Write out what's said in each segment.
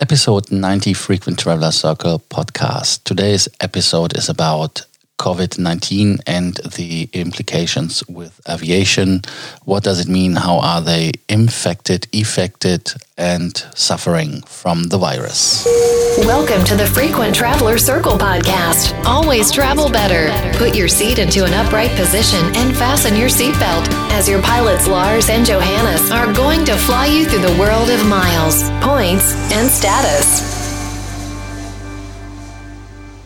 Episode 90 Frequent Traveler Circle podcast. Today's episode is about COVID 19 and the implications with aviation. What does it mean? How are they infected, affected, and suffering from the virus? Welcome to the Frequent Traveler Circle podcast. Always travel better. Put your seat into an upright position and fasten your seatbelt as your pilots Lars and Johannes are going to fly you through the world of miles, points, and status.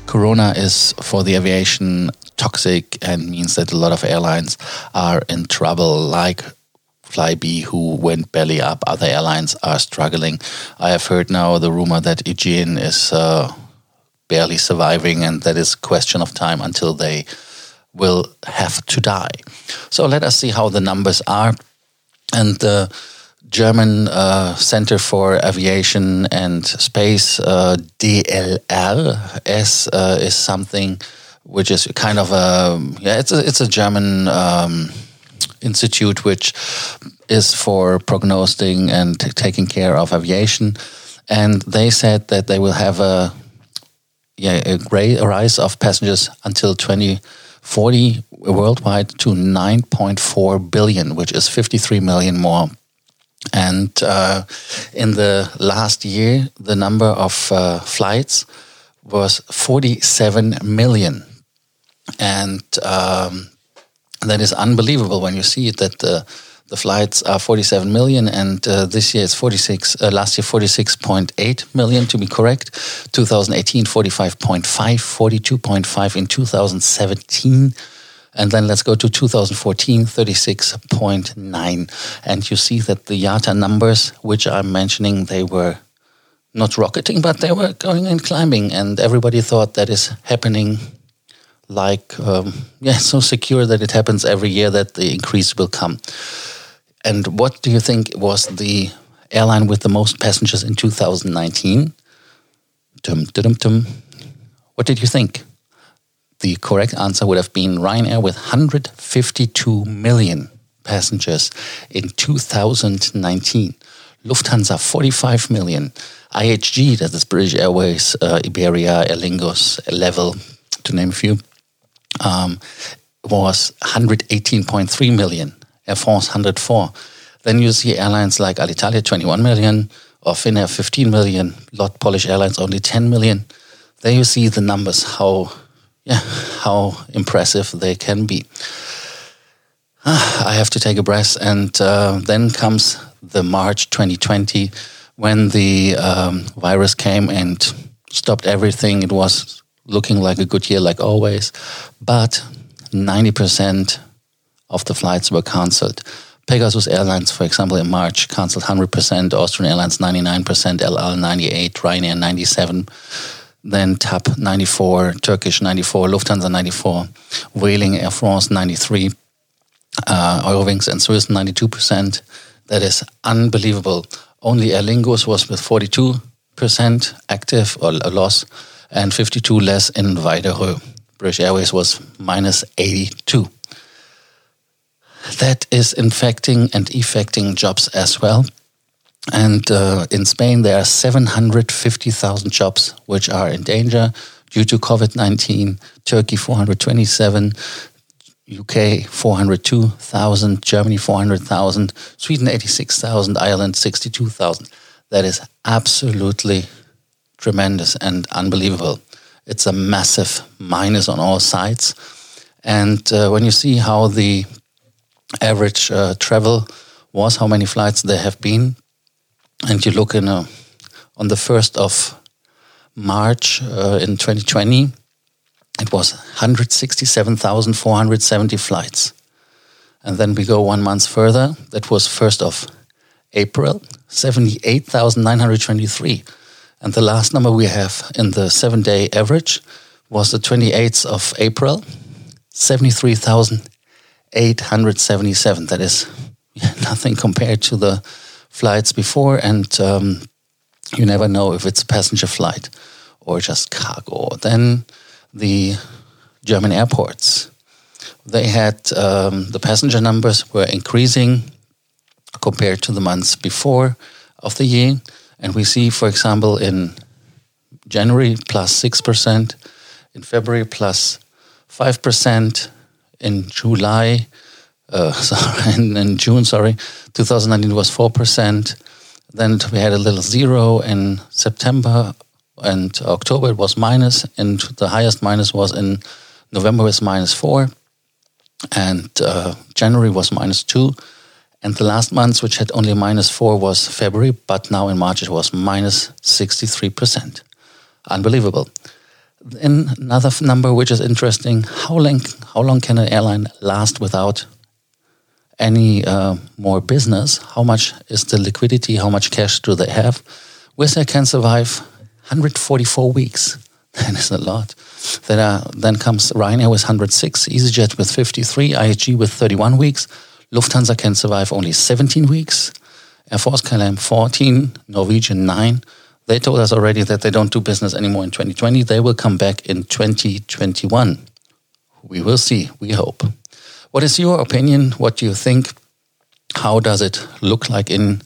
Corona is for the aviation toxic and means that a lot of airlines are in trouble, like Flybe, who went belly up. Other airlines are struggling. I have heard now the rumor that Aegean is uh, barely surviving, and that is a question of time until they will have to die. So let us see how the numbers are. And uh, German uh, Center for Aviation and Space, uh, DLRS, uh, is something which is kind of a yeah, it's a it's a German um, institute which is for prognosing and taking care of aviation, and they said that they will have a yeah a great rise of passengers until 2040 worldwide to 9.4 billion, which is 53 million more and uh, in the last year, the number of uh, flights was 47 million. And um, that is unbelievable when you see that the, the flights are 47 million and uh, this year it's 46, uh, last year 46.8 million to be correct. 2018, 45.5, 42.5 in 2017 and then let's go to 2014, 36.9. And you see that the IATA numbers, which I'm mentioning, they were not rocketing, but they were going and climbing. And everybody thought that is happening like, um, yeah, so secure that it happens every year that the increase will come. And what do you think was the airline with the most passengers in 2019? Dum, dum, dum. What did you think? The correct answer would have been Ryanair with 152 million passengers in 2019. Lufthansa 45 million. IAG, that is British Airways, uh, Iberia, Aer Level, to name a few, um, was 118.3 million. Air France 104. Then you see airlines like Alitalia 21 million, or Finnair 15 million, lot Polish Airlines only 10 million. There you see the numbers, how yeah, how impressive they can be. I have to take a breath, and uh, then comes the March 2020 when the um, virus came and stopped everything. It was looking like a good year, like always, but 90% of the flights were cancelled. Pegasus Airlines, for example, in March cancelled 100%, Austrian Airlines 99%, El Al 98, Ryanair 97 then TAP 94, Turkish 94, Lufthansa 94, Vueling Air France 93, uh, Eurowings and Swiss 92%. That is unbelievable. Only Aer Lingus was with 42% active or a loss and 52 less in Widerøe. British Airways was minus 82. That is infecting and affecting jobs as well. And uh, in Spain, there are 750,000 jobs which are in danger due to COVID 19. Turkey, 427. UK 402,000, Germany 400,000, Sweden 86,000, Ireland 62,000. That is absolutely tremendous and unbelievable. It's a massive minus on all sides. And uh, when you see how the average uh, travel was, how many flights there have been and you look in a, on the 1st of March uh, in 2020, it was 167,470 flights. And then we go one month further, that was 1st of April, 78,923. And the last number we have in the seven day average was the 28th of April, 73,877. That is nothing compared to the flights before, and um, you never know if it's a passenger flight or just cargo. Then the German airports, they had um, the passenger numbers were increasing compared to the months before of the year, And we see, for example, in January plus 6%, in February plus 5%, in July, uh, sorry, in, in, June, sorry, 2019 was 4%. Then we had a little zero in September and October it was minus, and the highest minus was in November was minus four, and uh, January was minus two, and the last month, which had only minus four, was February, but now in March it was minus 63%. Unbelievable. Then another number which is interesting: how long how long can an airline last without any uh, more business? How much is the liquidity? How much cash do they have? Wizz can survive 144 weeks. That is a lot. Then, uh, then comes Ryanair with 106, EasyJet with 53, IAG with 31 weeks. Lufthansa can survive only 17 weeks. Air France KLM 14, Norwegian 9. They told us already that they don't do business anymore in 2020. They will come back in 2021. We will see, we hope. What is your opinion? What do you think? How does it look like in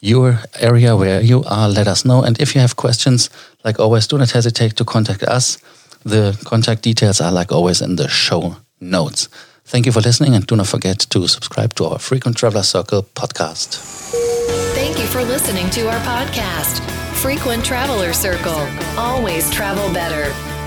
your area where you are? Let us know. And if you have questions, like always, do not hesitate to contact us. The contact details are, like always, in the show notes. Thank you for listening and do not forget to subscribe to our Frequent Traveler Circle podcast. Thank you for listening to our podcast, Frequent Traveler Circle. Always travel better